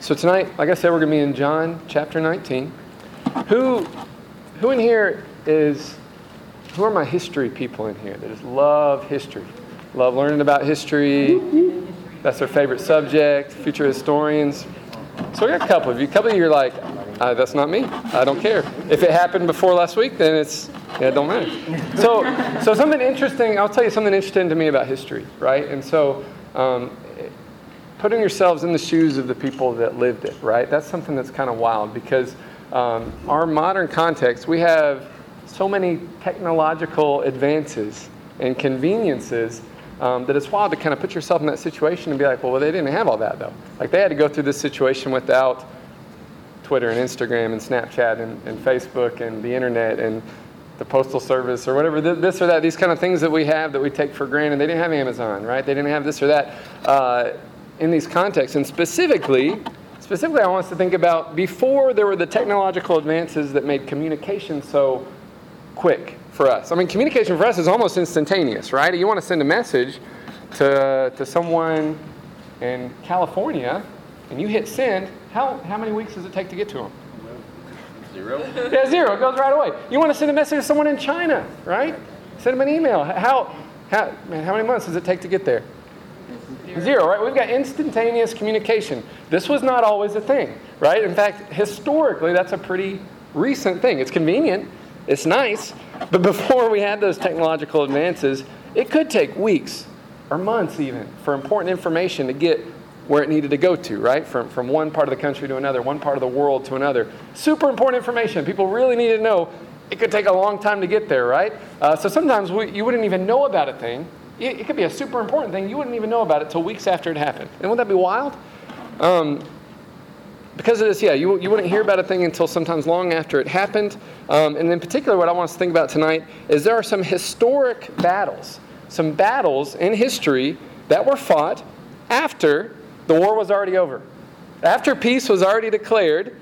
So tonight, like I said, we're going to be in John chapter 19. Who, who in here is, who are my history people in here that just love history? Love learning about history. That's their favorite subject, future historians. So we got a couple of you. A couple of you are like, uh, that's not me. I don't care. If it happened before last week, then it's, yeah, it don't matter. So, so something interesting, I'll tell you something interesting to me about history, right? And so, um, putting yourselves in the shoes of the people that lived it, right? That's something that's kind of wild because um, our modern context, we have so many technological advances and conveniences um, that it's wild to kind of put yourself in that situation and be like, well, well, they didn't have all that though. Like they had to go through this situation without Twitter and Instagram and Snapchat and, and Facebook and the internet and the postal service or whatever, this or that, these kind of things that we have that we take for granted. They didn't have Amazon, right? They didn't have this or that. Uh, in these contexts. And specifically, specifically, I want us to think about before there were the technological advances that made communication so quick for us. I mean, communication for us is almost instantaneous, right? You want to send a message to, to someone in California and you hit send, how, how many weeks does it take to get to them? Zero. Yeah, zero. It goes right away. You want to send a message to someone in China, right? Send them an email. How, how, man, how many months does it take to get there? Zero, right? We've got instantaneous communication. This was not always a thing, right? In fact, historically, that's a pretty recent thing. It's convenient, it's nice, but before we had those technological advances, it could take weeks or months even for important information to get where it needed to go to, right? From, from one part of the country to another, one part of the world to another. Super important information. People really need to know. It could take a long time to get there, right? Uh, so sometimes we, you wouldn't even know about a thing it, could be a super important thing. You wouldn't even know about it until weeks after it happened. And wouldn't that be wild? Um, because of this, yeah, you, you wouldn't hear about a thing until sometimes long after it happened. Um, and in particular, what I want us to think about tonight is there are some historic battles, some battles in history that were fought after the war was already over, after peace was already declared,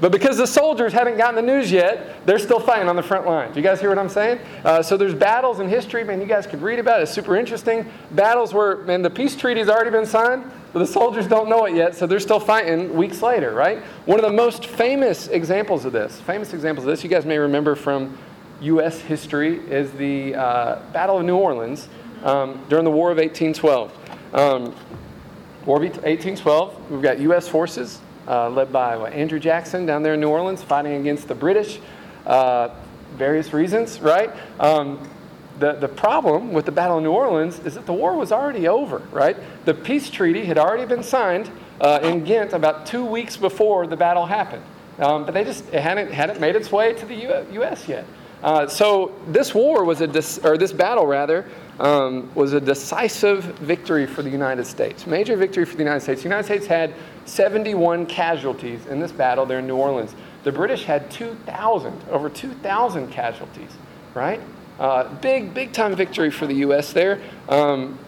but because the soldiers haven't gotten the news yet, they're still fighting on the front lines. You guys hear what I'm saying? Uh, so there's battles in history, man, you guys could read about it. It's super interesting. Battles where, man, the peace treaty's already been signed, but the soldiers don't know it yet, so they're still fighting weeks later, right? One of the most famous examples of this, famous examples of this, you guys may remember from U.S. history, is the uh, Battle of New Orleans um, during the War of 1812. Um, War of 1812, we've got U.S. forces uh, led by what, Andrew Jackson down there in New Orleans, fighting against the British. Uh, various reasons, right? Um, the, the problem with the Battle of New Orleans is that the war was already over, right? The peace treaty had already been signed uh, in Ghent about two weeks before the battle happened. Um, but they just hadn't, hadn't made its way to the U.S. yet. Uh, so this war was a, dis- or this battle rather, um, was a decisive victory for the United States. Major victory for the United States. The United States had 71 casualties in this battle there in New Orleans. The British had 2,000, over 2,000 casualties, right? Uh, big, big time victory for the U.S. there. Um,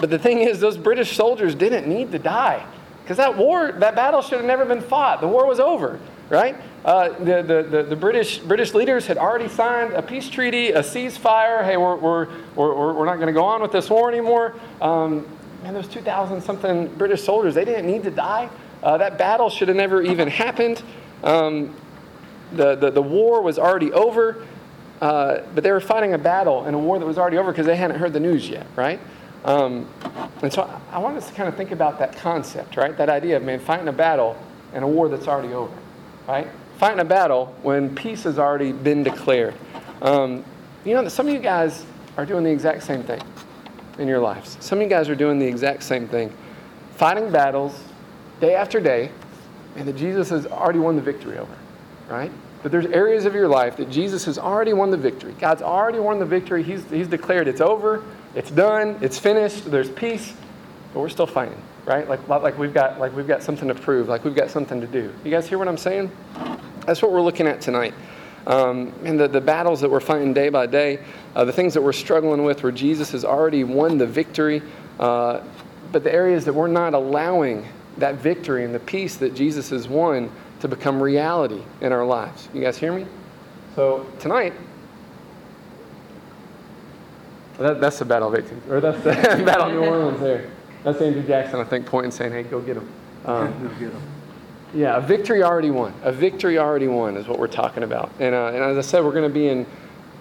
but the thing is, those British soldiers didn't need to die because that war, that battle should have never been fought. The war was over, right? Uh, the, the, the, the, British, British leaders had already signed a peace treaty, a ceasefire. Hey, we're, we're, we're, we're not going to go on with this war anymore. Um, man, those 2,000 something British soldiers, they didn't need to die. Uh, that battle should have never even happened. Um, the, the, the war was already over, uh, but they were fighting a battle in a war that was already over because they hadn't heard the news yet, right? Um, and so I, I want us to kind of think about that concept, right? That idea of, man, fighting a battle in a war that's already over, right? Fighting a battle when peace has already been declared. Um, you know, some of you guys are doing the exact same thing in your lives. Some of you guys are doing the exact same thing, fighting battles day after day, and that Jesus has already won the victory over, right? But there's areas of your life that Jesus has already won the victory. God's already won the victory. He's, he's declared it's over, it's done, it's finished, there's peace, but we're still fighting, right? Like, like, we've got, like we've got something to prove, like we've got something to do. You guys hear what I'm saying? That's what we're looking at tonight. Um, and the, the battles that we're fighting day by day, uh, the things that we're struggling with where Jesus has already won the victory, uh, but the areas that we're not allowing that victory and the peace that Jesus has won to become reality in our lives. You guys hear me? So tonight, that, that's the Battle of 18, or that's the Battle of New Orleans there. That's Andrew Jackson, I think, pointing saying, hey, go get him. Um, yeah, a victory already won. A victory already won is what we're talking about. And, uh, and as I said, we're going to be in,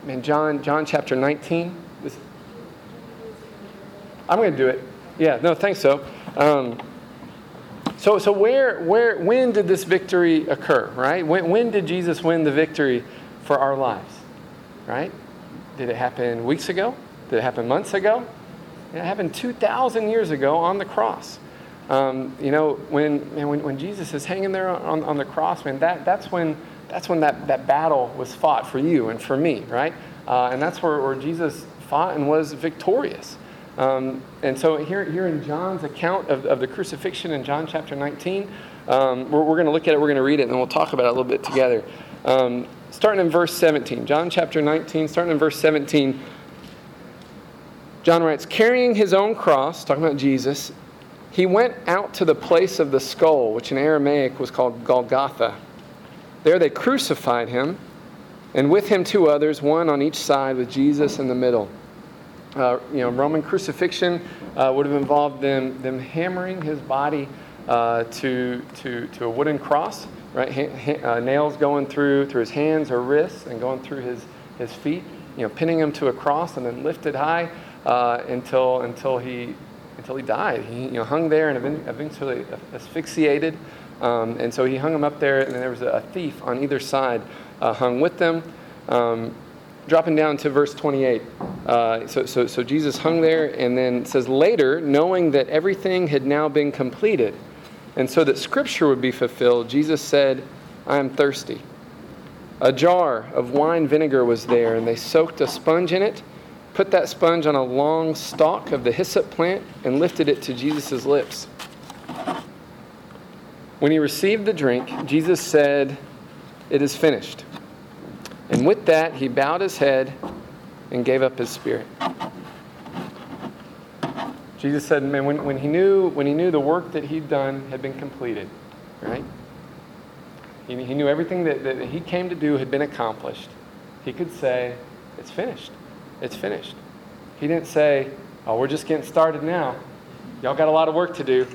in John, John chapter 19. This, I'm going to do it. Yeah, no, thanks so. Um, so, so where, where, when did this victory occur, right? When, when did Jesus win the victory for our lives, right? Did it happen weeks ago? Did it happen months ago? It happened 2,000 years ago on the cross. Um, you know, when, man, when, when Jesus is hanging there on, on the cross, man, that, that's when, that's when that, that battle was fought for you and for me, right? Uh, and that's where, where Jesus fought and was victorious. Um, and so here, here in John's account of, of the crucifixion in John chapter 19, um, we're, we're going to look at it, we're going to read it, and we'll talk about it a little bit together. Um, starting in verse 17, John chapter 19, starting in verse 17, John writes, carrying his own cross, talking about Jesus, he went out to the place of the skull, which in Aramaic was called Golgotha. There they crucified him, and with him two others, one on each side, with Jesus in the middle uh, you know, Roman crucifixion uh, would have involved them, them hammering his body uh, to, to, to a wooden cross, right? Ha- ha- uh, nails going through, through his hands or wrists and going through his, his feet, you know, pinning him to a cross and then lifted high uh, until, until, he, until he died. He you know, hung there and eventually asphyxiated. Um, and so he hung him up there, and then there was a thief on either side uh, hung with them. Um, dropping down to verse 28. Uh, so, so, so Jesus hung there and then says, Later, knowing that everything had now been completed, and so that scripture would be fulfilled, Jesus said, I am thirsty. A jar of wine vinegar was there, and they soaked a sponge in it, put that sponge on a long stalk of the hyssop plant, and lifted it to Jesus' lips. When he received the drink, Jesus said, It is finished. And with that, he bowed his head and gave up his spirit. Jesus said, man, when, when, he knew, when he knew the work that he'd done had been completed, right? He, he knew everything that, that he came to do had been accomplished. He could say, it's finished. It's finished. He didn't say, oh, we're just getting started now. Y'all got a lot of work to do.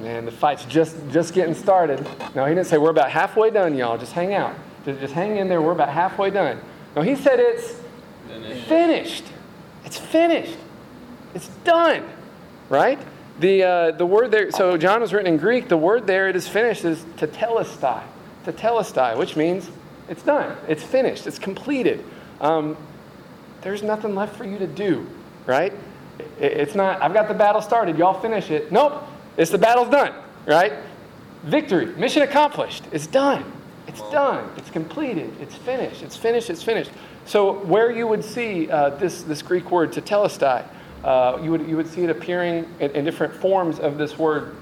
Man, the fight's just, just getting started. No, he didn't say, we're about halfway done, y'all. Just hang out. Just, hang in there. We're about halfway done. No, he said it's finished. finished. It's finished. It's done. Right? The, uh, the word there, so John was written in Greek. The word there, it is finished, is tetelestai. Tetelestai, which means it's done. It's finished. It's completed. Um, there's nothing left for you to do, right? It's not, I've got the battle started. Y'all finish it. Nope. It's the battle's done, right? Victory. Mission accomplished. It's done. It's done. It's completed. It's finished. It's finished. It's finished. So where you would see uh, this, this Greek word tetelestai, uh, you, would, you would see it appearing in, in, different forms of this word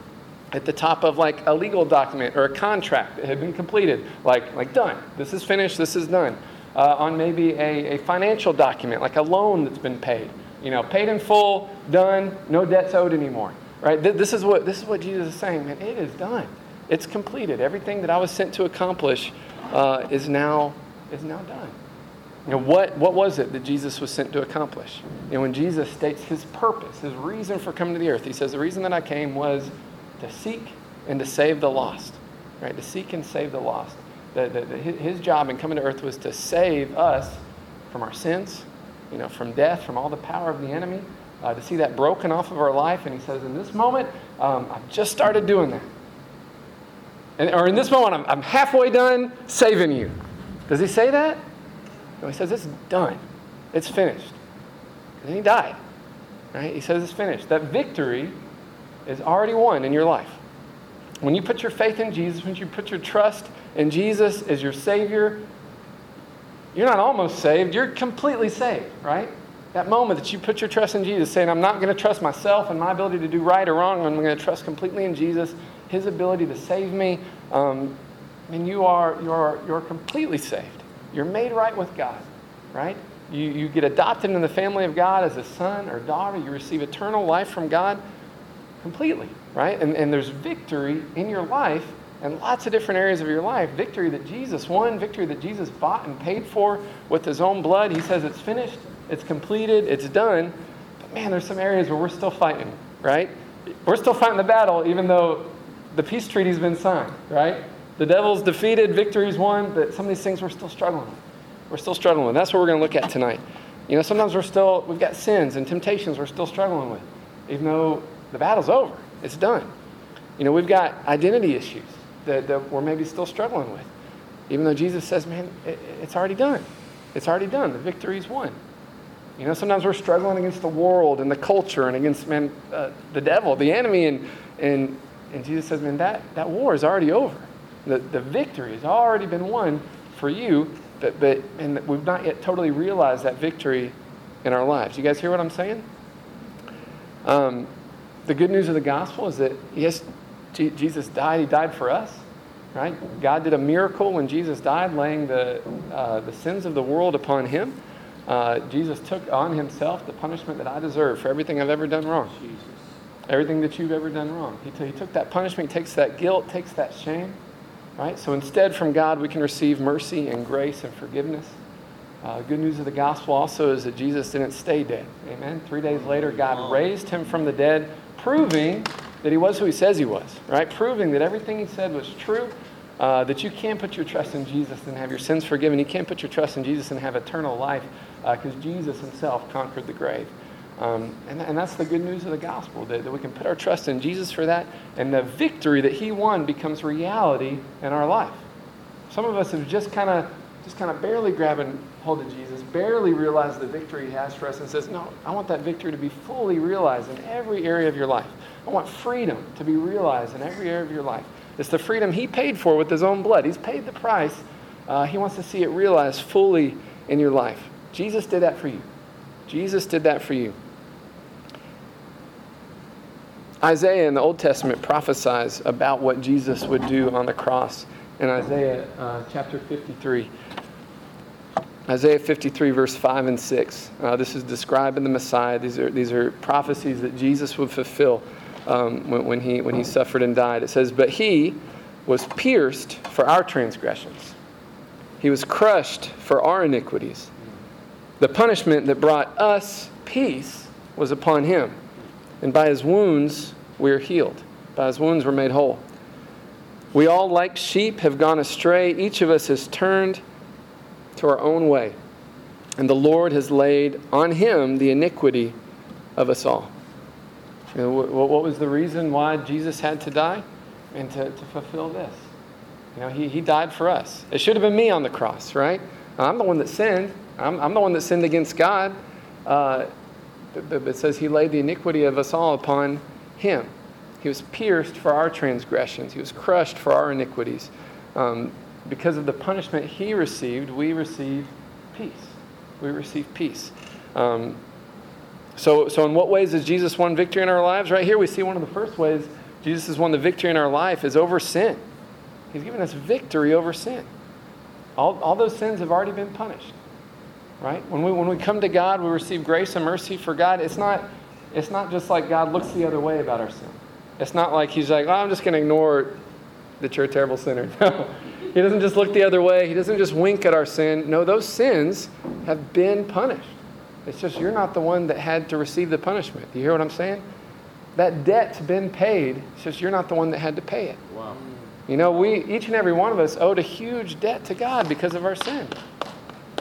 at the top of like a legal document or a contract that had been completed, like, like done. This is finished. This is done. Uh, on maybe a, a financial document, like a loan that's been paid. You know, paid in full, done, no debts owed anymore. Right? This is what, this is what Jesus is saying, man. It is done. It's completed. Everything that I was sent to accomplish uh, is, now, is now done. You know, what, what was it that Jesus was sent to accomplish? And when Jesus states his purpose, his reason for coming to the earth, he says, The reason that I came was to seek and to save the lost. Right? To seek and save the lost. The, the, the, his job in coming to earth was to save us from our sins, you know, from death, from all the power of the enemy, uh, to see that broken off of our life. And he says, In this moment, um, I've just started doing that. And, or in this moment, I'm, I'm halfway done saving you. Does he say that? No, he says it's done. It's finished. And he died. Right? He says it's finished. That victory is already won in your life. When you put your faith in Jesus, when you put your trust in Jesus as your Savior, you're not almost saved, you're completely saved, right? That moment that you put your trust in Jesus, saying, I'm not going to trust myself and my ability to do right or wrong, I'm going to trust completely in Jesus his ability to save me, um, and you are, you are you're completely saved. You're made right with God, right? You, you get adopted in the family of God as a son or daughter. You receive eternal life from God completely, right? And, and there's victory in your life and lots of different areas of your life. Victory that Jesus won, victory that Jesus bought and paid for with his own blood. He says it's finished, it's completed, it's done. But man, there's some areas where we're still fighting, right? We're still fighting the battle, even though the peace treaty's been signed, right? The devil's defeated, victory's won, but some of these things we're still struggling with. We're still struggling with. That's what we're going to look at tonight. You know, sometimes we're still, we've got sins and temptations we're still struggling with, even though the battle's over, it's done. You know, we've got identity issues that, that we're maybe still struggling with, even though Jesus says, man, it, it's already done. It's already done. The victory's won. You know, sometimes we're struggling against the world and the culture and against, man, uh, the devil, the enemy, and, and, and Jesus says, man, that, that war is already over. The, the victory has already been won for you but, but and we've not yet totally realized that victory in our lives. You guys hear what I'm saying? Um, the good news of the gospel is that yes, Jesus died. He died for us, right? God did a miracle when Jesus died, laying the uh, the sins of the world upon him. Uh, Jesus took on himself the punishment that I deserve for everything I've ever done wrong. Jesus. Everything that you've ever done wrong. He, t- he took that punishment, takes that guilt, takes that shame, Right? So instead, from God, we can receive mercy and grace and forgiveness. Uh, good news of the gospel also is that Jesus didn't stay dead. Amen. Three days later, God raised him from the dead, proving that he was who he says he was, right? Proving that everything he said was true, uh, that you can put your trust in Jesus and have your sins forgiven. You can't put your trust in Jesus and have eternal life because uh, Jesus himself conquered the grave. Um, and, and, that's the good news of the gospel that, that, we can put our trust in Jesus for that, and the victory that He won becomes reality in our life. Some of us have just kind of just kind of barely grabbing hold of Jesus, barely realized the victory He has for us, and says, "No, I want that victory to be fully realized in every area of your life. I want freedom to be realized in every area of your life. It's the freedom He paid for with His own blood. He's paid the price. Uh, he wants to see it realized fully in your life. Jesus did that for you. Jesus did that for you. Isaiah in the Old Testament prophesies about what Jesus would do on the cross in Isaiah uh, chapter 53. Isaiah 53, verse 5 and 6. Uh, this is describing the Messiah. These are, these are prophecies that Jesus would fulfill um, when, when, he, when he suffered and died. It says, But he was pierced for our transgressions, he was crushed for our iniquities. The punishment that brought us peace was upon him and by his wounds we are healed. By his wounds we're made whole. We all, like sheep, have gone astray. Each of us has turned to our own way. And the Lord has laid on him the iniquity of us all. You know, what was the reason why Jesus had to die? And to, to fulfill this. You know, he, he died for us. It should have been me on the cross, right? I'm the one that sinned. I'm, I'm the one that sinned against God. Uh, it says he laid the iniquity of us all upon him. He was pierced for our transgressions, he was crushed for our iniquities. Um, because of the punishment he received, we receive peace. We receive peace. Um, so, so, in what ways has Jesus won victory in our lives? Right here, we see one of the first ways Jesus has won the victory in our life is over sin. He's given us victory over sin. All, all those sins have already been punished right? When we, when we come to God, we receive grace and mercy for God. It's not, it's not just like God looks the other way about our sin. It's not like He's like, oh, I'm just going to ignore that you're a terrible sinner. No. He doesn't just look the other way. He doesn't just wink at our sin. No, those sins have been punished. It's just you're not the one that had to receive the punishment. You hear what I'm saying? That debt's been paid. It's just you're not the one that had to pay it. Wow. You know, we each and every one of us owed a huge debt to God because of our sin.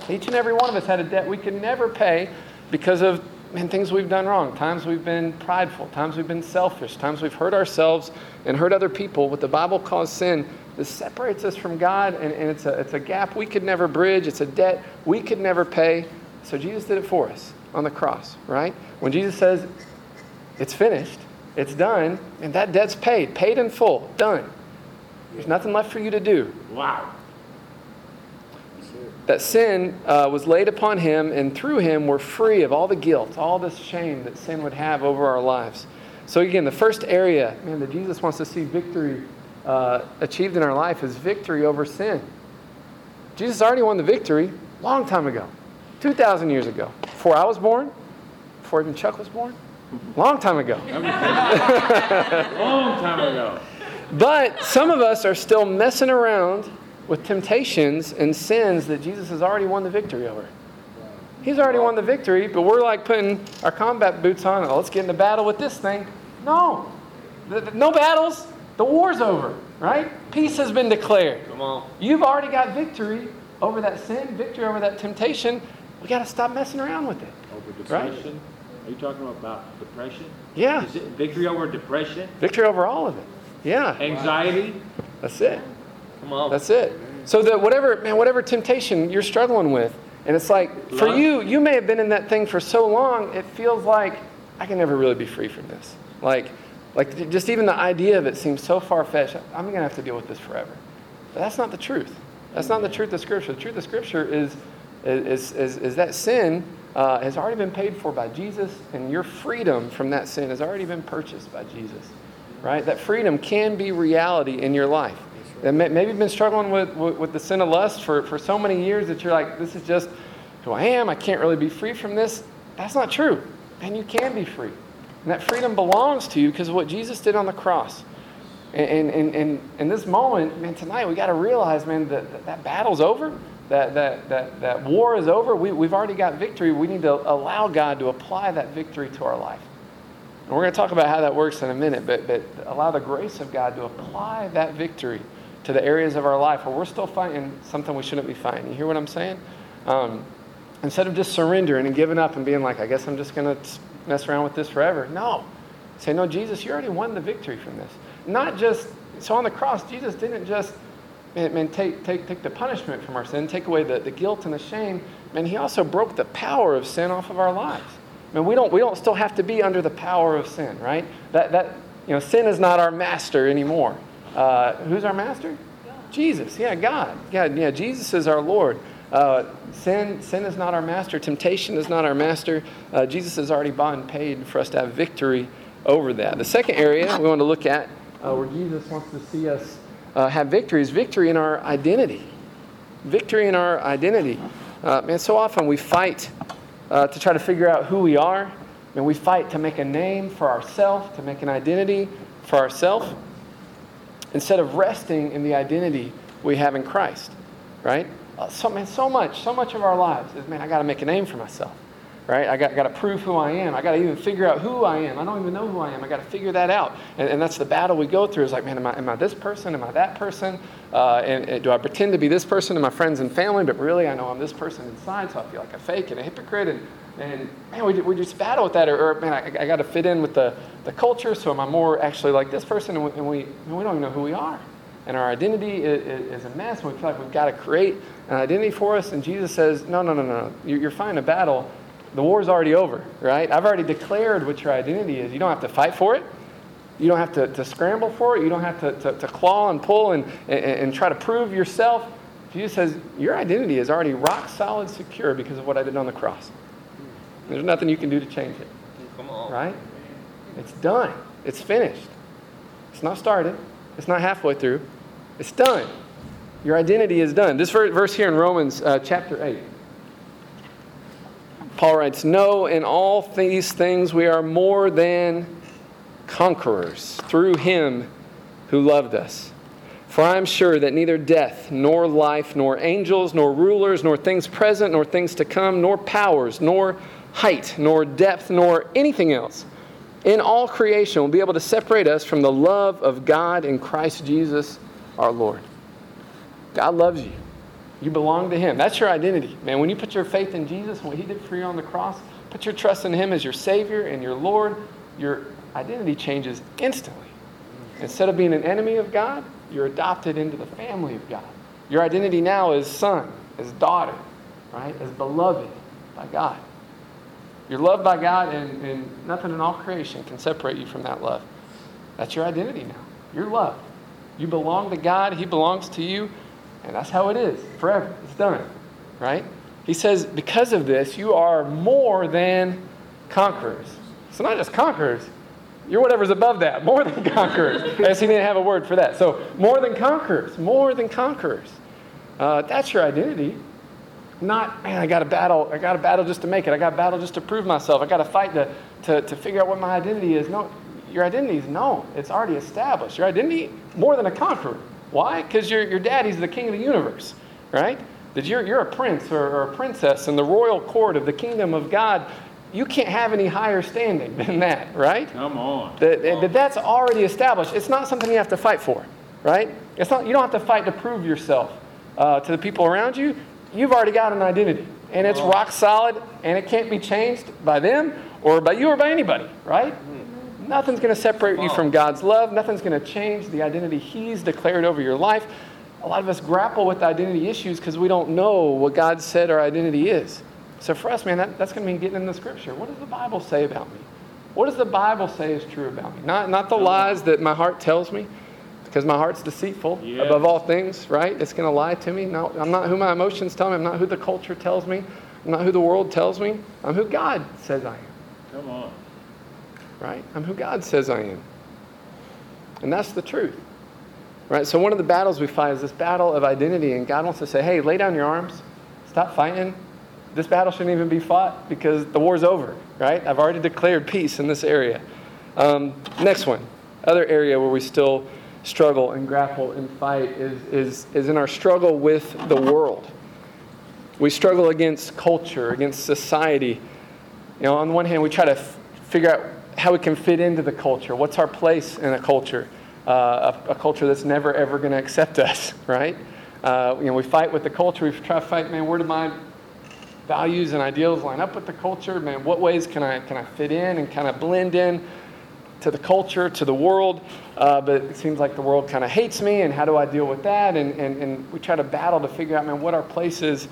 Each and every one of us had a debt we could never pay because of man, things we've done wrong. Times we've been prideful. Times we've been selfish. Times we've hurt ourselves and hurt other people. What the Bible calls sin, this separates us from God, and, and it's, a, it's a gap we could never bridge. It's a debt we could never pay. So Jesus did it for us on the cross, right? When Jesus says, it's finished, it's done, and that debt's paid, paid in full, done. There's nothing left for you to do. Wow that sin uh, was laid upon him, and through him we're free of all the guilt, all this shame that sin would have over our lives. So, again, the first area, man, that Jesus wants to see victory uh, achieved in our life is victory over sin. Jesus already won the victory long time ago, 2,000 years ago, before I was born, before even Chuck was born. Long time ago. long time ago. But some of us are still messing around with temptations and sins that Jesus has already won the victory over. He's already won the victory, but we're like putting our combat boots on. Oh, let's get into battle with this thing. No. No battles. The war's over, right? Peace has been declared. Come on. You've already got victory over that sin, victory over that temptation. We got to stop messing around with it. Over Right. depression? Are you talking about depression? Yeah. Is it victory over depression? Victory over all of it. Yeah. Anxiety? That's it. Come on. That's it. So that whatever man, whatever temptation you're struggling with, and it's like for Love. you, you may have been in that thing for so long, it feels like I can never really be free from this. Like, like just even the idea of it seems so far fetched. I'm gonna have to deal with this forever. But that's not the truth. That's not the truth of Scripture. The truth of Scripture is is, is, is that sin uh, has already been paid for by Jesus, and your freedom from that sin has already been purchased by Jesus. Right? That freedom can be reality in your life. That may, maybe you've been struggling with, with, with the sin of lust for, for so many years that you're like, this is just who I am. I can't really be free from this. That's not true. And you can be free. And that freedom belongs to you because of what Jesus did on the cross. And, and, and, in this moment, man, tonight we got to realize, man, that that battle's over. That, that, that, that war is over. We, we've already got victory. We need to allow God to apply that victory to our life. And we're going to talk about how that works in a minute, but, but allow the grace of God to apply that victory to the areas of our life where we're still fighting something we shouldn't be fighting. You hear what I'm saying? Um, instead of just surrendering and giving up and being like, I guess I'm just going to mess around with this forever. No. Say, no, Jesus, you already won the victory from this. Not just, so on the cross, Jesus didn't just, man, man take, take, take the punishment from our sin, take away the, the guilt and the shame. Man, he also broke the power of sin off of our lives. I mean, we don't, we don't still have to be under the power of sin, right? That, that, you know, sin is not our master anymore. Uh, who's our master? Jesus. Yeah, God. Yeah, yeah, Jesus is our Lord. Uh, sin, sin is not our master. Temptation is not our master. Uh, Jesus has already bought and paid for us to have victory over that. The second area we want to look at uh, where Jesus wants to see us uh, have victory is victory in our identity. Victory in our identity. Uh, man, so often we fight uh, to try to figure out who we are, and we fight to make a name for ourselves, to make an identity for ourselves, instead of resting in the identity we have in Christ, right? Uh, so, man, so much, so much of our lives is, man, I got to make a name for myself, right? I got, got to prove who I am. I got to even figure out who I am. I don't even know who I am. I got to figure that out. And, and that's the battle we go through is like, man, am I, am I this person? Am I that person? Uh, and, and do I pretend to be this person to my friends and family, but really I know I'm this person inside, so I feel like a fake and a hypocrite. And, and man, we, we just battle with that. Or, or man, I, I got to fit in with the, the culture, so am I more actually like this person? And we, and we, we don't even know who we are. And our identity is, a mess. We feel like we've got to create an identity for us. And Jesus says, no, no, no, no. You're fighting a battle. The war's already over, right? I've already declared what your identity is. You don't have to fight for it. You don't have to, to scramble for it. You don't have to, to, to claw and pull and, and, and try to prove yourself. Jesus says, your identity is already rock solid secure because of what I did on the cross. There's nothing you can do to change it. Come on. Right? It's done. It's finished. It's not started. It's not halfway through. It's done. Your identity is done. This verse here in Romans uh, chapter 8. Paul writes, No, in all these things we are more than conquerors through him who loved us. For I am sure that neither death, nor life, nor angels, nor rulers, nor things present, nor things to come, nor powers, nor height, nor depth, nor anything else in all creation will be able to separate us from the love of God in Christ Jesus our Lord. God loves you. You belong to Him. That's your identity. Man, when you put your faith in Jesus and what He did for you on the cross, put your trust in Him as your Savior and your Lord, your identity changes instantly. Instead of being an enemy of God, you're adopted into the family of God. Your identity now is son, as daughter, right? As beloved by God. You're loved by God, and, and nothing in all creation can separate you from that love. That's your identity now. You're loved. You belong to God, He belongs to you, and that's how it is forever. It's done, right? He says, because of this, you are more than conquerors. So, not just conquerors, you're whatever's above that, more than conquerors. I guess he didn't have a word for that. So, more than conquerors, more than conquerors. Uh, that's your identity. Not, man, I got to battle. I got to battle just to make it. I got to battle just to prove myself. I got to fight to, to, to figure out what my identity is. No, your identity is known. It's already established. Your identity, more than a conqueror. Why? Because your, your daddy's the king of the universe, right? That you're, you're a prince or, or a princess in the royal court of the kingdom of God. you can't have any higher standing than that, right? Come on. That, that that's already established. It's not something you have to fight for, right? It's not, you don't have to fight to prove yourself uh, to the people around you. You've already got an identity, and it's rock solid, and it can't be changed by them or by you or by anybody, right? Nothing's going to separate you from God's love. Nothing's going to change the identity He's declared over your life. A lot of us grapple with identity issues because we don't know what God said our identity is. So for us, man, that, that's going to mean getting in the scripture. What does the Bible say about me? What does the Bible say is true about me? Not, not the lies that my heart tells me, because my heart's deceitful Yeah. above all things, right? It's going to lie to me. No, I'm not who my emotions tell me. I'm not who the culture tells me. I'm not who the world tells me. I'm who God says I am, Come on. Right? I'm who God says I am. And that's the truth, right? So one of the battles we fight is this battle of identity, and God wants to say, hey, lay down your arms, stop fighting. This battle shouldn't even be fought because the war's over, right? I've already declared peace in this area. Um, next one, other area where we still struggle and grapple and fight is, is, is in our struggle with the world. We struggle against culture, against society. You know, on the one hand, we try to f- figure out how we can fit into the culture. What's our place in a culture? Uh, a, a culture that's never ever going to accept us, right? Uh, you know, we fight with the culture. We try to fight, man. Where do my values and ideals line up with the culture? Man, what ways can I can I fit in and kind of blend in to the culture, to the world? Uh, but it seems like the world kind of hates me, and how do I deal with that? And, and and we try to battle to figure out, man, what our place is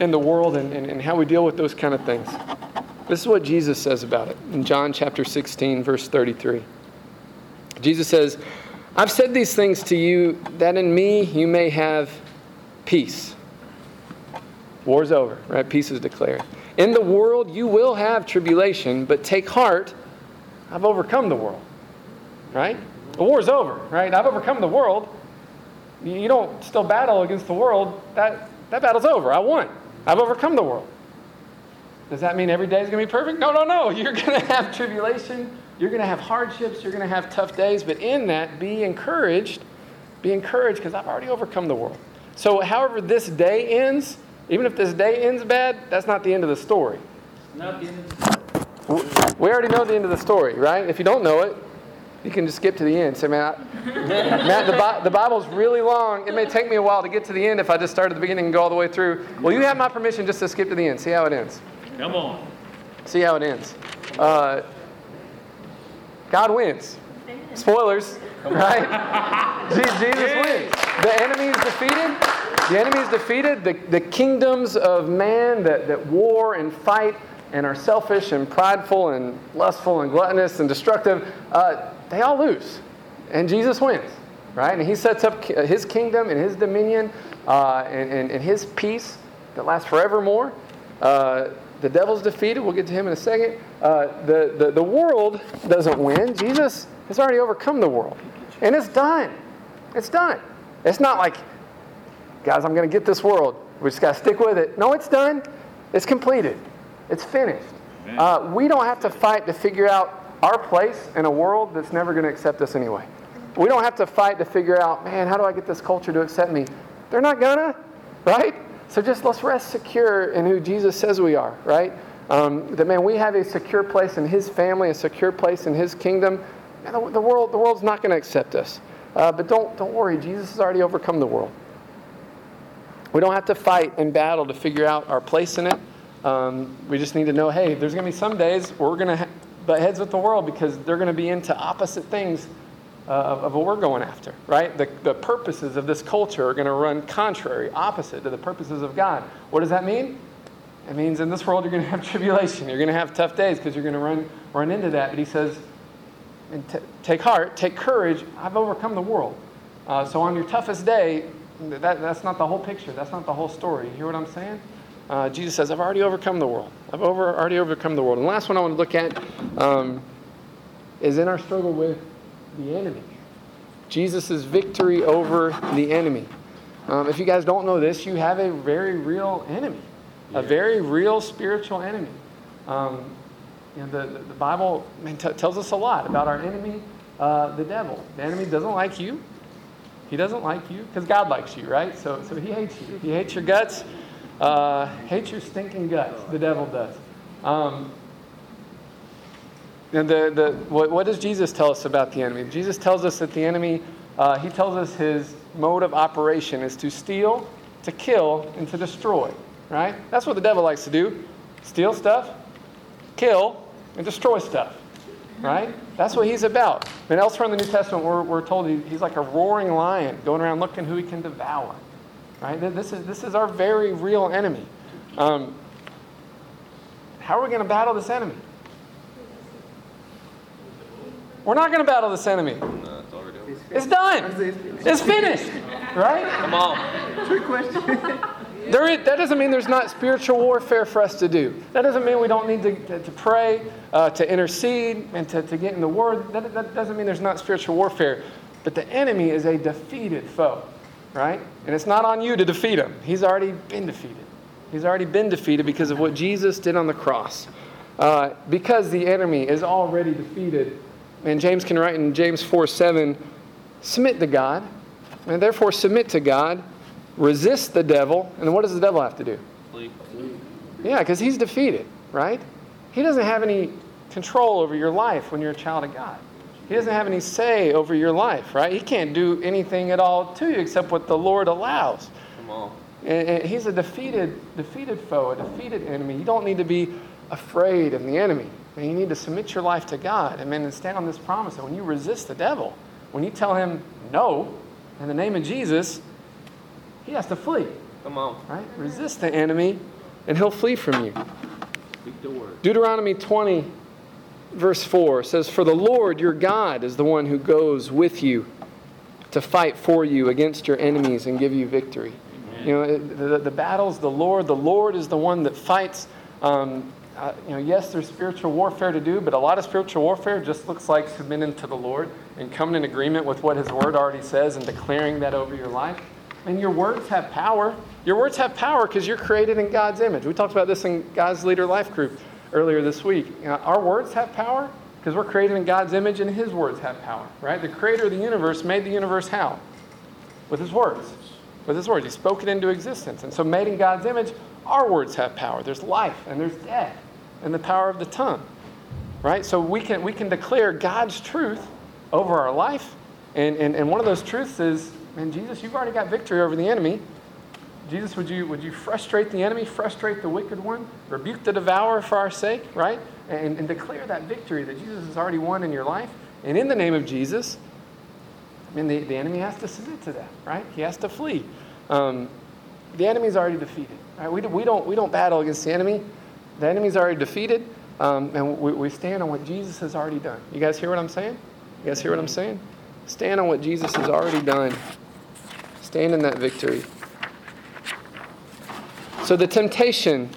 in the world and, and, and how we deal with those kind of things. This is what Jesus says about it in John chapter 16, verse 33. Jesus says, I've said these things to you that in me you may have peace. War's over, right? Peace is declared. In the world you will have tribulation, but take heart, I've overcome the world, right? The war's over, right? I've overcome the world. You don't still battle against the world. That, that battle's over. I won. I've overcome the world. Does that mean every day is going to be perfect? No, no, no. You're going to have tribulation. You're going to have hardships. You're going to have tough days. But in that, be encouraged. Be encouraged because I've already overcome the world. So, however, this day ends, even if this day ends bad, that's not the end of the story. Not the end of the We already know the end of the story, right? If you don't know it, you can just skip to the end. Say, man, I, Matt, the, Bi- the Bible's really long. It may take me a while to get to the end if I just start at the beginning and go all the way through. Well, you have my permission just to skip to the end. See how it ends. Come on. See how it ends. Uh, God wins. Spoilers, right? Jesus wins. The enemy is defeated. The enemy is defeated. The, the kingdoms of man that, that war and fight and are selfish and prideful and lustful and gluttonous and destructive, uh, they all lose. And Jesus wins, right? And he sets up his kingdom and his dominion uh, and, and, and his peace that lasts forevermore. Uh, the devil's defeated. We'll get to him in a second. Uh, the, the, the world doesn't win. Jesus has already overcome the world. And it's done. It's done. It's not like, guys, I'm going to get this world. We just got to stick with it. No, it's done. It's completed. It's finished. Uh, we don't have to fight to figure out our place in a world that's never going to accept us anyway. We don't have to fight to figure out, man, how do I get this culture to accept me? They're not gonna, right? So just let's rest secure in who Jesus says we are, right? Um, that man, we have a secure place in His family, a secure place in His kingdom. The, the world, the world's not going to accept us. Uh, but don't don't worry, Jesus has already overcome the world. We don't have to fight and battle to figure out our place in it. Um, we just need to know, hey, there's going to be some days we're going to ha- butt heads with the world because they're going to be into opposite things uh, of, of what we're going after, right? The, the purposes of this culture are going to run contrary, opposite to the purposes of God. What does that mean? It means in this world you're going to have tribulation. You're going to have tough days because you're going to run, run into that. But he says, and t- take heart, take courage. I've overcome the world. Uh, so on your toughest day, that, that's not the whole picture. That's not the whole story. You hear what I'm saying? Uh, Jesus says, I've already overcome the world. I've over, already overcome the world. And the last one I want to look at um, is in our struggle with the enemy. Jesus' victory over the enemy. Um, if you guys don't know this, you have a very real enemy, a very real spiritual enemy. Um, you know, the, the, the Bible man, t- tells us a lot about our enemy, uh, the devil. The enemy doesn't like you. He doesn't like you because God likes you, right? So, so he hates you. He hates your guts, uh, hates your stinking guts. The devil does. Um, The, the, what, what does Jesus tell us about the enemy? Jesus tells us that the enemy, uh, he tells us his mode of operation is to steal, to kill, and to destroy. Right? That's what the devil likes to do steal stuff, kill, and destroy stuff. Right? That's what he's about. And elsewhere in the New Testament, we're, we're told he, he's like a roaring lion going around looking who he can devour. Right? This is, this is our very real enemy. Um, how are we going to battle this enemy? We're not going to battle this enemy. No, it's already over. It's done. It's finished. Right? Come on. Trick question. There is, that doesn't mean there's not spiritual warfare for us to do. That doesn't mean we don't need to, to, to pray, uh, to intercede, and to, to get in the Word. That, that doesn't mean there's not spiritual warfare. But the enemy is a defeated foe, right? And it's not on you to defeat him. He's already been defeated. He's already been defeated because of what Jesus did on the cross. Uh, because the enemy is already defeated, and James can write in James 4 7, submit to God, and therefore submit to God, resist the devil, and what does the devil have to do? Flee. Yeah, because he's defeated, right? He doesn't have any control over your life when you're a child of God. He doesn't have any say over your life, right? He can't do anything at all to you except what the Lord allows. Come on. And, and he's a defeated, defeated foe, a defeated enemy. You don't need to be afraid of the enemy. And you need to submit your life to God and, and stand on this promise that when you resist the devil, when you tell him no in the name of Jesus, he has to flee, Come on. right? Resist the enemy and he'll flee from you. Speak the word. Deuteronomy 20, verse 4 says, For the Lord your God is the one who goes with you to fight for you against your enemies and give you victory. You know, the, the battle's the Lord. The Lord is the one that fights. Um, uh, you know, yes, there's spiritual warfare to do, but a lot of spiritual warfare just looks like submitting to the Lord and coming in agreement with what His Word already says and declaring that over your life. And your words have power. Your words have power because you're created in God's image. We talked about this in God's Leader Life Group earlier this week. You know, our words have power because we're created in God's image and His words have power, right? The creator of the universe made the universe how? With His words. With His words. He spoke it into existence. And so, made in God's image, our words have power. There's life and there's death and the power of the tongue, right? So, we can, we can declare God's truth over our life. And, and, and one of those truths is, man, Jesus, you've already got victory over the enemy. Jesus, would you, would you frustrate the enemy, frustrate the wicked one, rebuke the devourer for our sake, right? And, and declare that victory that Jesus has already won in your life. And in the name of Jesus, I mean, the, the enemy has to submit to that, right? He has to flee. Um, the enemy's already defeated. Right? We, we, don't, we don't battle against the enemy. The enemy's already defeated, um, and we, we stand on what Jesus has already done. You guys hear what I'm saying? You guys hear what I'm saying? Stand on what Jesus has already done. Stand in that victory. So, the temptation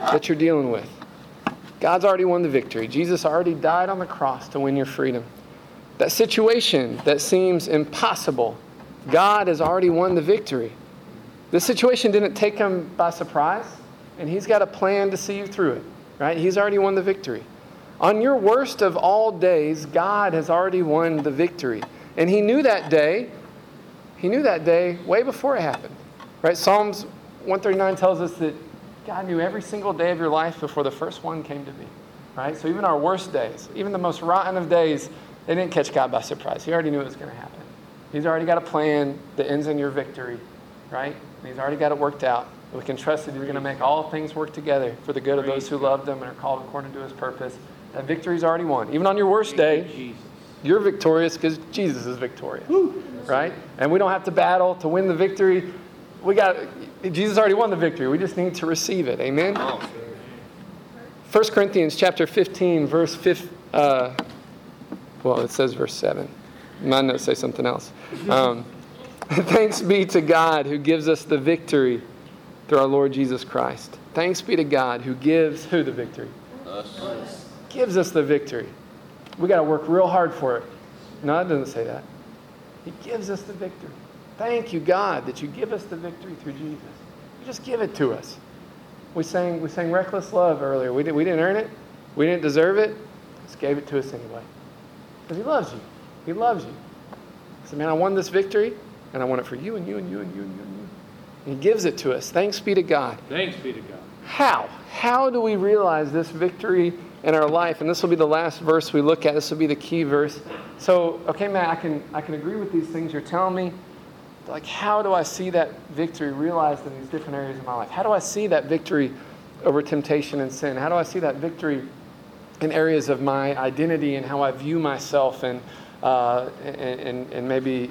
that you're dealing with, God's already won the victory. Jesus already died on the cross to win your freedom. That situation that seems impossible, God has already won the victory. This situation didn't take him by surprise, and he's got a plan to see you through it, right? He's already won the victory. On your worst of all days, God has already won the victory. And he knew that day, he knew that day way before it happened, right? Psalms 139 tells us that God knew every single day of your life before the first one came to be, right? So even our worst days, even the most rotten of days, they didn't catch God by surprise. He already knew it was going to happen. He's already got a plan that ends in your victory, right? And he's already got it worked out. We can trust that he's going to make all things work together for the good of those who love them and are called according to his purpose. That victory's already won. Even on your worst day, you're victorious because Jesus is victorious, right? And we don't have to battle to win the victory. We got Jesus already won the victory. We just need to receive it. Amen. Come 1 Corinthians chapter 15, verse 5. Uh, well, it says verse 7. My notes say something else. Um, Thanks be to God who gives us the victory through our Lord Jesus Christ. Thanks be to God who gives who the victory? Us. Gives us the victory. We got to work real hard for it. No, it doesn't say that. He gives us the victory. Thank you, God, that you give us the victory through Jesus. You just give it to us. We sang, we sang Reckless Love earlier. We, did, we didn't earn it. We didn't deserve it. Just gave it to us anyway. Because He loves you. He loves you. Said, Man, I won this victory, and I won it for you and you and you and you and you He gives it to us. Thanks be to God. Thanks be to God. How? How do we realize this victory in our life. And this will be the last verse we look at. This will be the key verse. So, okay, Matt, I can, I can agree with these things you're telling me. Like, how do I see that victory realized in these different areas of my life? How do I see that victory over temptation and sin? How do I see that victory in areas of my identity and how I view myself and, uh, and, and, maybe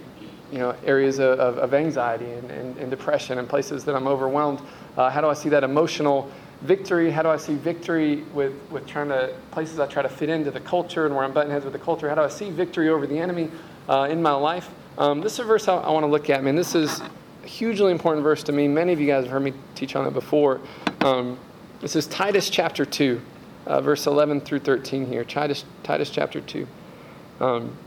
you know, areas of, of anxiety and, and, and, depression and places that I'm overwhelmed? Uh, how do I see that emotional victory? How do I see victory with, with trying to, places I try to fit into the culture and where I'm button heads with the culture? How do I see victory over the enemy uh, in my life? Um, this is a verse I, I want to look at, man. This is a hugely important verse to me. Many of you guys have heard me teach on it before. Um, this is Titus chapter 2, uh, verse 11 through 13 here. Titus, Titus chapter 2. Um,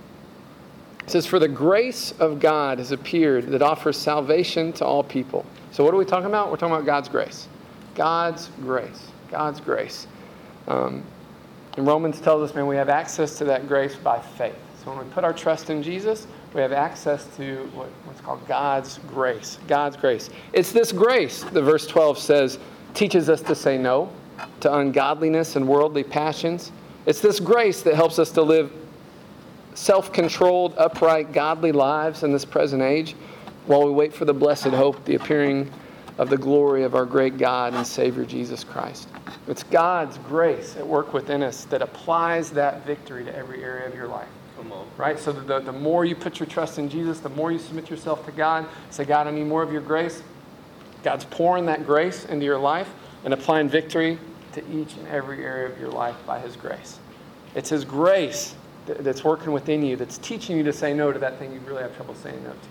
it says, For the grace of God has appeared that offers salvation to all people. So, what are we talking about? We're talking about God's grace. God's grace. God's grace. Um, and Romans tells us, man, we have access to that grace by faith. So, when we put our trust in Jesus, we have access to what, what's called God's grace. God's grace. It's this grace, the verse 12 says, teaches us to say no to ungodliness and worldly passions. It's this grace that helps us to live self controlled, upright, godly lives in this present age while we wait for the blessed hope, the appearing of the glory of our great God and Savior Jesus Christ. It's God's grace at work within us that applies that victory to every area of your life. Right? So the, the more you put your trust in Jesus, the more you submit yourself to God, say, God, I need more of your grace. God's pouring that grace into your life and applying victory to each and every area of your life by His grace. It's His grace that's working within you that's teaching you to say no to that thing you really have trouble saying no to.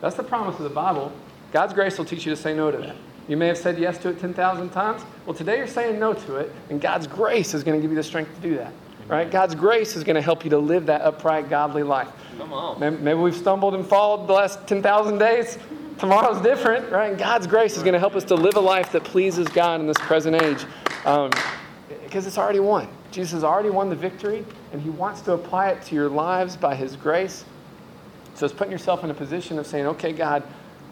That's the promise of the Bible. God's grace will teach you to say no to that. You may have said yes to it 10,000 times. Well, today you're saying no to it, and God's grace is going to give you the strength to do that. Right? God's grace is going to help you to live that upright, godly life. Come on. Maybe we've stumbled and fallen the last 10,000 days. Tomorrow's different, right? And God's grace is going to help us to live a life that pleases God in this present age um, because it's already won. Jesus has already won the victory, and He wants to apply it to your lives by His grace. So it's putting yourself in a position of saying, okay, God,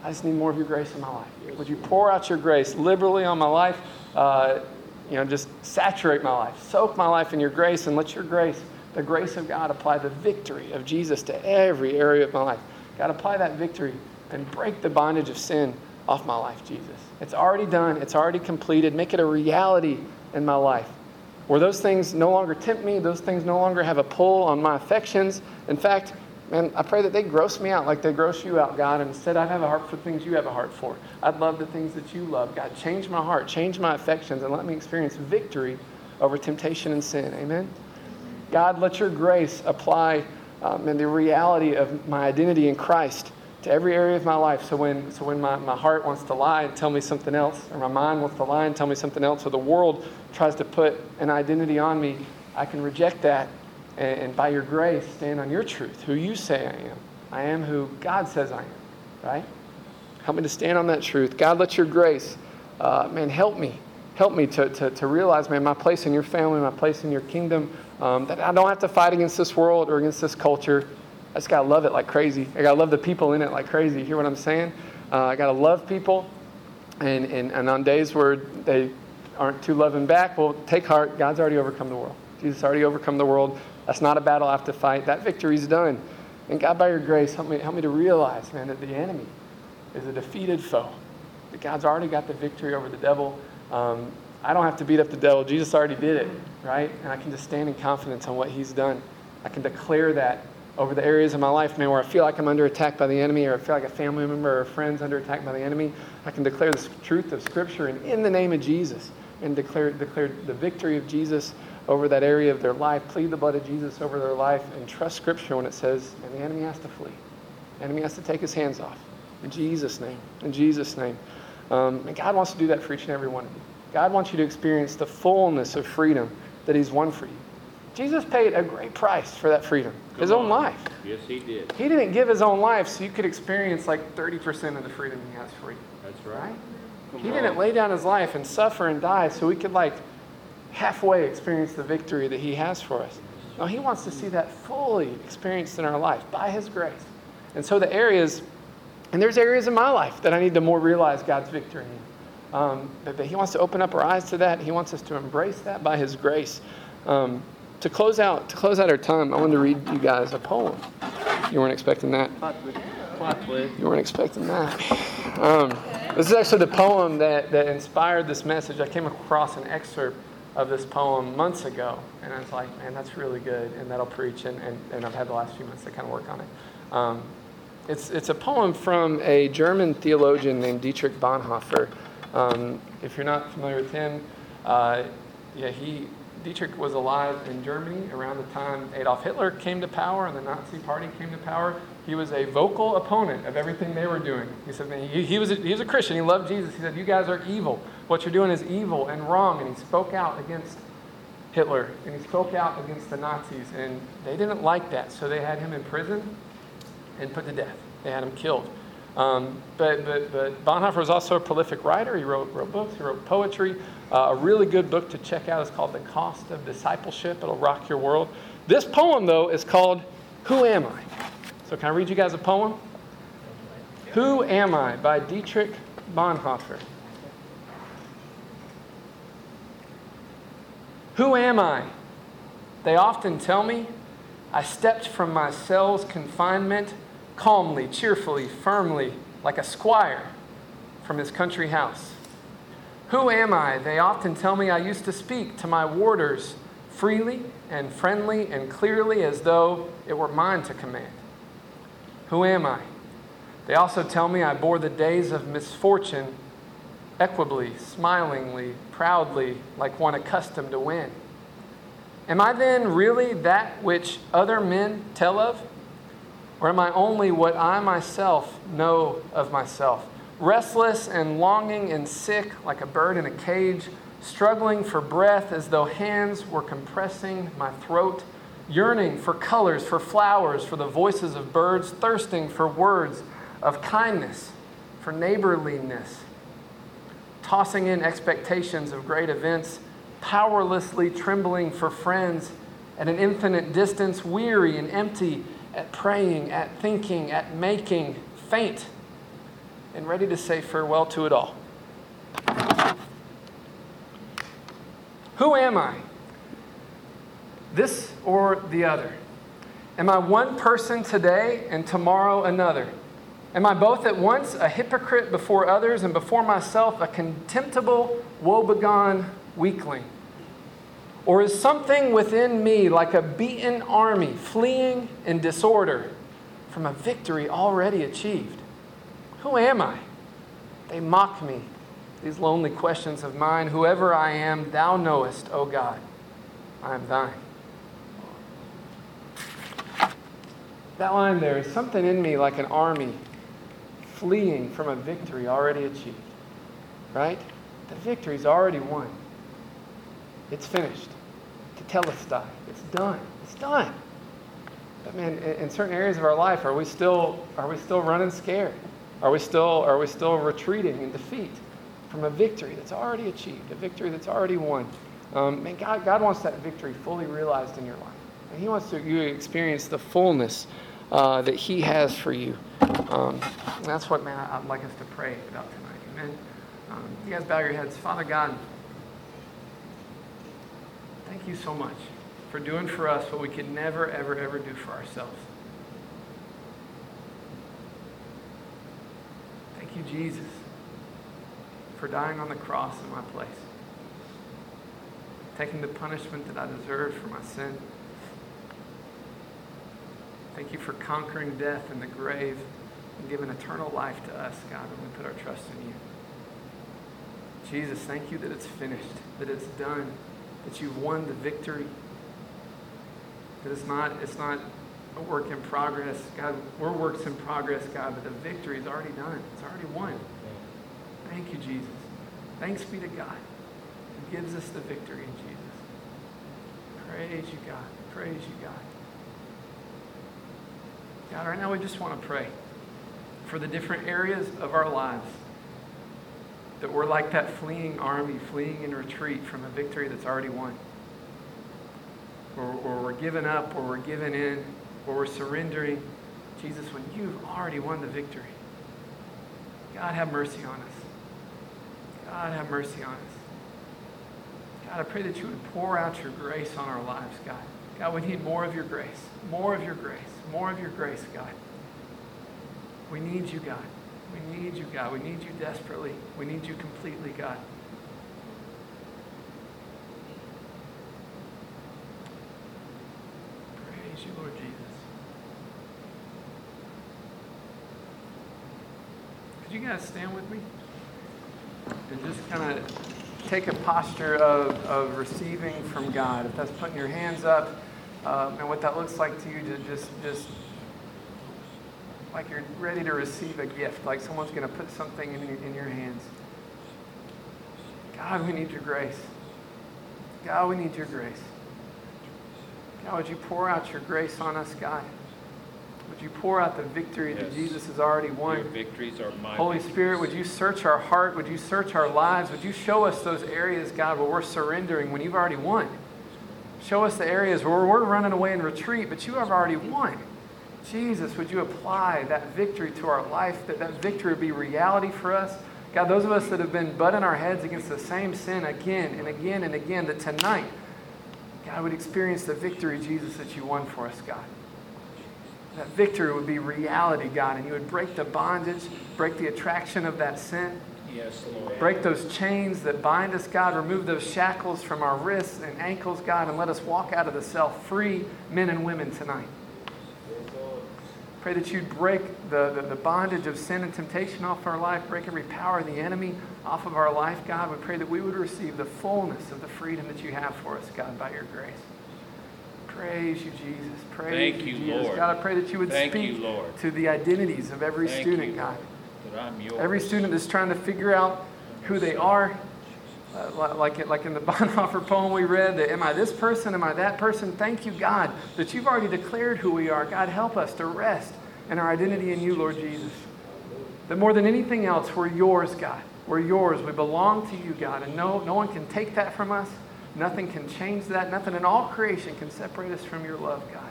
I just need more of your grace in my life. Would you pour out your grace liberally on my life? Uh, you know, just saturate my life, soak my life in your grace, and let your grace, the grace of God, apply the victory of Jesus to every area of my life. God, apply that victory and break the bondage of sin off my life, Jesus. It's already done, it's already completed. Make it a reality in my life. Where those things no longer tempt me, those things no longer have a pull on my affections. In fact, Man, I pray that they gross me out like they gross you out, God. And instead, I have a heart for things you have a heart for. I'd love the things that you love. God, change my heart, change my affections, and let me experience victory over temptation and sin. Amen? God, let your grace apply um, and the reality of my identity in Christ to every area of my life. So when, so when my, my heart wants to lie and tell me something else, or my mind wants to lie and tell me something else, or the world tries to put an identity on me, I can reject that and, and by your grace, stand on your truth, who you say I am. I am who God says I am, right? Help me to stand on that truth. God, let your grace, uh, man, help me. Help me to, to, to realize, man, my place in your family, my place in your kingdom, um, that I don't have to fight against this world or against this culture. I just got to love it like crazy. I got to love the people in it like crazy. You hear what I'm saying? Uh, I got to love people. And, and, and on days where they aren't too loving back, well, take heart. God's already overcome the world. Jesus already overcome the world. That's not a battle I have to fight. That victory's done. And God, by your grace, help me, help me to realize, man, that the enemy is a defeated foe. That God's already got the victory over the devil. Um, I don't have to beat up the devil. Jesus already did it, right? And I can just stand in confidence on what he's done. I can declare that over the areas of my life, man, where I feel like I'm under attack by the enemy, or I feel like a family member or friend's under attack by the enemy. I can declare the truth of Scripture and in the name of Jesus, and declare, declare the victory of Jesus over that area of their life, plead the blood of Jesus over their life, and trust Scripture when it says, and the enemy has to flee. The enemy has to take his hands off. In Jesus' name. In Jesus' name. Um, and God wants to do that for each and every one of you. God wants you to experience the fullness of freedom that He's won for you. Jesus paid a great price for that freedom, His own life. Yes, he did. He didn't give His own life so you could experience like 30% of the freedom He has for you. That's Right? right. He on. didn't lay down His life and suffer and die so we could like halfway experience the victory that He has for us. No, He wants to see that fully experienced in our life by His grace. And so the areas, and there's areas in my life that I need to more realize God's victory in. Um, that, that He wants to open up our eyes to that. He wants us to embrace that by His grace. Um, to close out to close out our time, I wanted to read you guys a poem. You weren't expecting that. You weren't expecting that. Um, this is actually the poem that, that inspired this message. I came across an excerpt of this poem months ago, and I was like, man, that's really good, and that'll preach, and, and, and I've had the last few months to kind of work on it. Um, it's, it's a poem from a German theologian named Dietrich Bonhoeffer. Um, if you're not familiar with him, uh, yeah, he Dietrich was alive in Germany around the time Adolf Hitler came to power and the Nazi Party came to power. He was a vocal opponent of everything they were doing. He said, he, he, was a, he was a Christian. He loved Jesus. He said, You guys are evil. What you're doing is evil and wrong. And he spoke out against Hitler and he spoke out against the Nazis. And they didn't like that. So they had him in prison and put to death. They had him killed. Um, but, but, but Bonhoeffer was also a prolific writer. He wrote, wrote books, he wrote poetry. Uh, a really good book to check out is called The Cost of Discipleship. It'll rock your world. This poem, though, is called Who Am I? So, can I read you guys a poem? Who Am I by Dietrich Bonhoeffer. Who am I? They often tell me I stepped from my cell's confinement calmly, cheerfully, firmly, like a squire from his country house. Who am I? They often tell me I used to speak to my warders freely and friendly and clearly as though it were mine to command. Who am I? They also tell me I bore the days of misfortune equably, smilingly, proudly, like one accustomed to win. Am I then really that which other men tell of? Or am I only what I myself know of myself? restless and longing and sick like a bird in a cage, struggling for breath as though hands were compressing my throat, yearning for colors, for flowers, for the voices of birds, thirsting for words of kindness, for neighborliness, tossing in expectations of great events, powerlessly trembling for friends at an infinite distance, weary and empty at praying, at thinking, at making, faint and ready to say farewell to it all. Who am I? This or the other? Am I one person today and tomorrow another? Am I both at once a hypocrite before others and before myself, a contemptible, woebegone weakling? Or is something within me like a beaten army fleeing in disorder from a victory already achieved? Who am I? They mock me, these lonely questions of mine. Whoever I am, thou knowest, O God, I am thine. That line there is something in me like an army fleeing from a victory already achieved. Right? The victory's already won. It's finished. Tetelestai. It's done. It's done. But man, in certain areas of our life, are we still are we still running scared? Are we still, are we still retreating in defeat from a victory that's already achieved, a victory that's already won? Um, man, God, God wants that victory fully realized in your life. And He wants to, you to experience the fullness uh, that He has for you. Um, that's what, man, I'd like us to pray about tonight. Amen. Um, you guys bow your heads. Father God, thank you so much for doing for us what we could never, ever, ever do for ourselves. Thank you, Jesus, for dying on the cross in my place, taking the punishment that I deserved for my sin. Thank you for conquering death and the grave and giving eternal life to us, God, when we put our trust in you. Jesus, thank you that it's finished, that it's done, that you've won the victory. That it's not, it's not a work in progress. God, we're works in progress, God, but the victory is already done. It's already won. Thank you, Jesus. Thanks be to God who gives us the victory in Jesus. Praise you, God. Praise you, God. God, right now we just want to pray for the different areas of our lives that we're like that fleeing army, fleeing in retreat from a victory that's already won. Or, or we're giving up, or we're giving in, or we're surrendering, Jesus, when you've already won the victory. God, have mercy on us. God, have mercy on us. God, I pray that you would pour out your grace on our lives, God. God, we need more of your grace, more of your grace, more of your grace, God. We need you, God. We need you, God. We need you desperately. We need you completely, God. Praise you, Lord Jesus. Could you guys stand with me? And just kind of take a posture of, of receiving from God. If that's putting your hands up um, and what that looks like to you, to just, just like you're ready to receive a gift, like someone's going to put something in your, in your hands. God, we need your grace. God, we need your grace. God, would you pour out your grace on us, God? Would you pour out the victory that Jesus has already won? Your victories are my Holy victories. Spirit, would you search our heart? Would you search our lives? Would you show us those areas, God, where we're surrendering when you've already won? Show us the areas where we're running away in retreat, but you have already won. Jesus, would you apply that victory to our life, that that victory would be reality for us? God, those of us that have been butting our heads against the same sin again and again and again, that tonight, God would experience the victory, Jesus, that you won for us, God. That victory would be reality, God, and you would break the bondage, break the attraction of that sin, Yes, Lord. break those chains that bind us, God, remove those shackles from our wrists and ankles, God, and let us walk out of the self free men and women tonight. Pray that you'd break the, the, the bondage of sin and temptation off our life, break every power of the enemy off of our life, God. We pray that we would receive the fullness of the freedom that you have for us, God, by your grace. Praise you, Jesus. Praise Thank you, Jesus. Lord. God, I pray that you would Thank speak you, to the identities of every Thank student, you, God. That I'm yours. Every student that's trying to figure out who they are, uh, like, like in the Bonhoeffer poem we read, that am I this person? Am I that person? Thank you, God, that you've already declared who we are. God, help us to rest in our identity in you, Lord Jesus. That more than anything else, we're yours, God. We're yours. We belong to you, God. And no, no one can take that from us. Nothing can change that. Nothing in all creation can separate us from your love, God.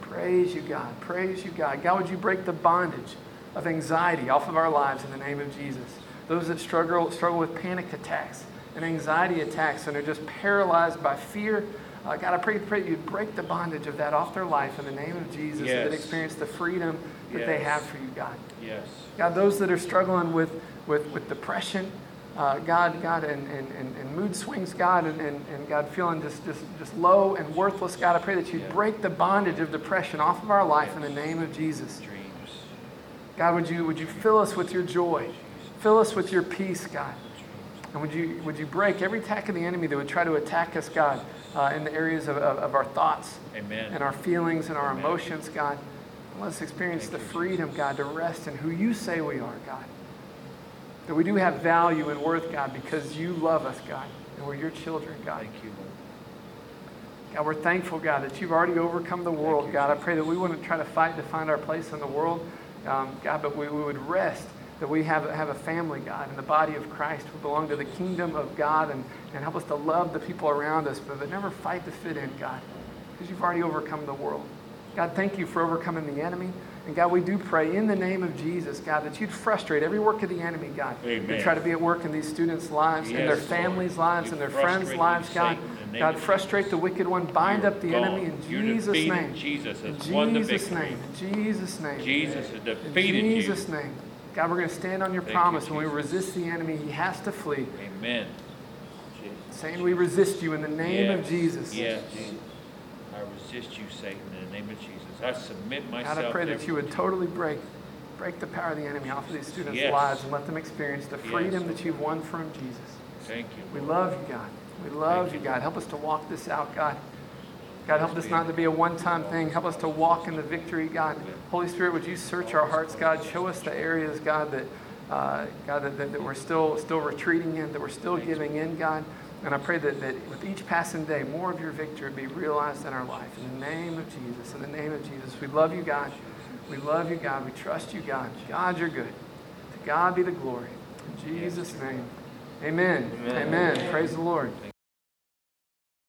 Praise you, God. Praise you, God. God, would you break the bondage of anxiety off of our lives in the name of Jesus? Those that struggle, struggle with panic attacks and anxiety attacks and are just paralyzed by fear. Uh, God, I pray, pray that you'd break the bondage of that off their life in the name of Jesus so that they Yes. experience the freedom that they have for you, God. Yes. God, those that are struggling with, with, with depression, uh, God, God, and, and, and, and mood swings, God, and, and, and God feeling just, just, just low and worthless, God, I pray that you'd Yeah. break the bondage of depression off of our life in the name of Jesus. Dreams. God, would you, would you fill us with your joy? Fill us with your peace, God. And would you, would you break every attack of the enemy that would try to attack us, God, uh, in the areas of, of, of our thoughts Amen. and our feelings and our Amen. emotions, God. Let us experience the freedom, God, to rest in who you say we are, God. That we do have value and worth, God, because you love us, God, and we're your children, God. Thank you, Lord. God, we're thankful, God, that you've already overcome the world, you, God. I pray that we wouldn't try to fight to find our place in the world, um, God, but we, we would rest that we have, have a family, God, in the body of Christ. We belong to the kingdom of God and, and help us to love the people around us, but, but never fight to fit in, God, because you've already overcome the world. God, thank you for overcoming the enemy. And God, we do pray in the name of Jesus, God, that you'd frustrate every work of the enemy, God, Amen. try to be at work in these students' lives, in their Yes, Lord. families' lives, You in their friends' lives, God. Satan, in the name God, frustrate the wicked one, bind You're up the gone. enemy in You're Jesus' name. Jesus has in won the Jesus' victory. name. In Jesus' name. Jesus has In defeated Jesus' you. name. God, we're going to stand on your Thank you, promise. when we resist the enemy, he has to flee. Amen. Saying we resist you in the name of Yes. Jesus. Yes. I resist you, Satan, in the name of Jesus. I submit myself. God, I pray that you would totally break, break the power of the enemy off of these students' Yes. lives and let them experience the Yes. freedom that you've won from Jesus. Thank you. We love you, God. We love you, you, God. Help us to walk this out, God. God, help this not to be a one time thing. Help us to walk in the victory, God. Holy Spirit, would you search our hearts, God? Show us the areas, God, that, uh, God, that, that, we're still, still retreating in, that we're still giving in, God. And I pray that, that with each passing day, more of your victory be realized in our life. In the name of Jesus, in the name of Jesus. We love you, God. We love you, God. We trust you, God. God, you're good. To God be the glory. In Jesus' name. Amen. Amen. Amen. Praise the Lord.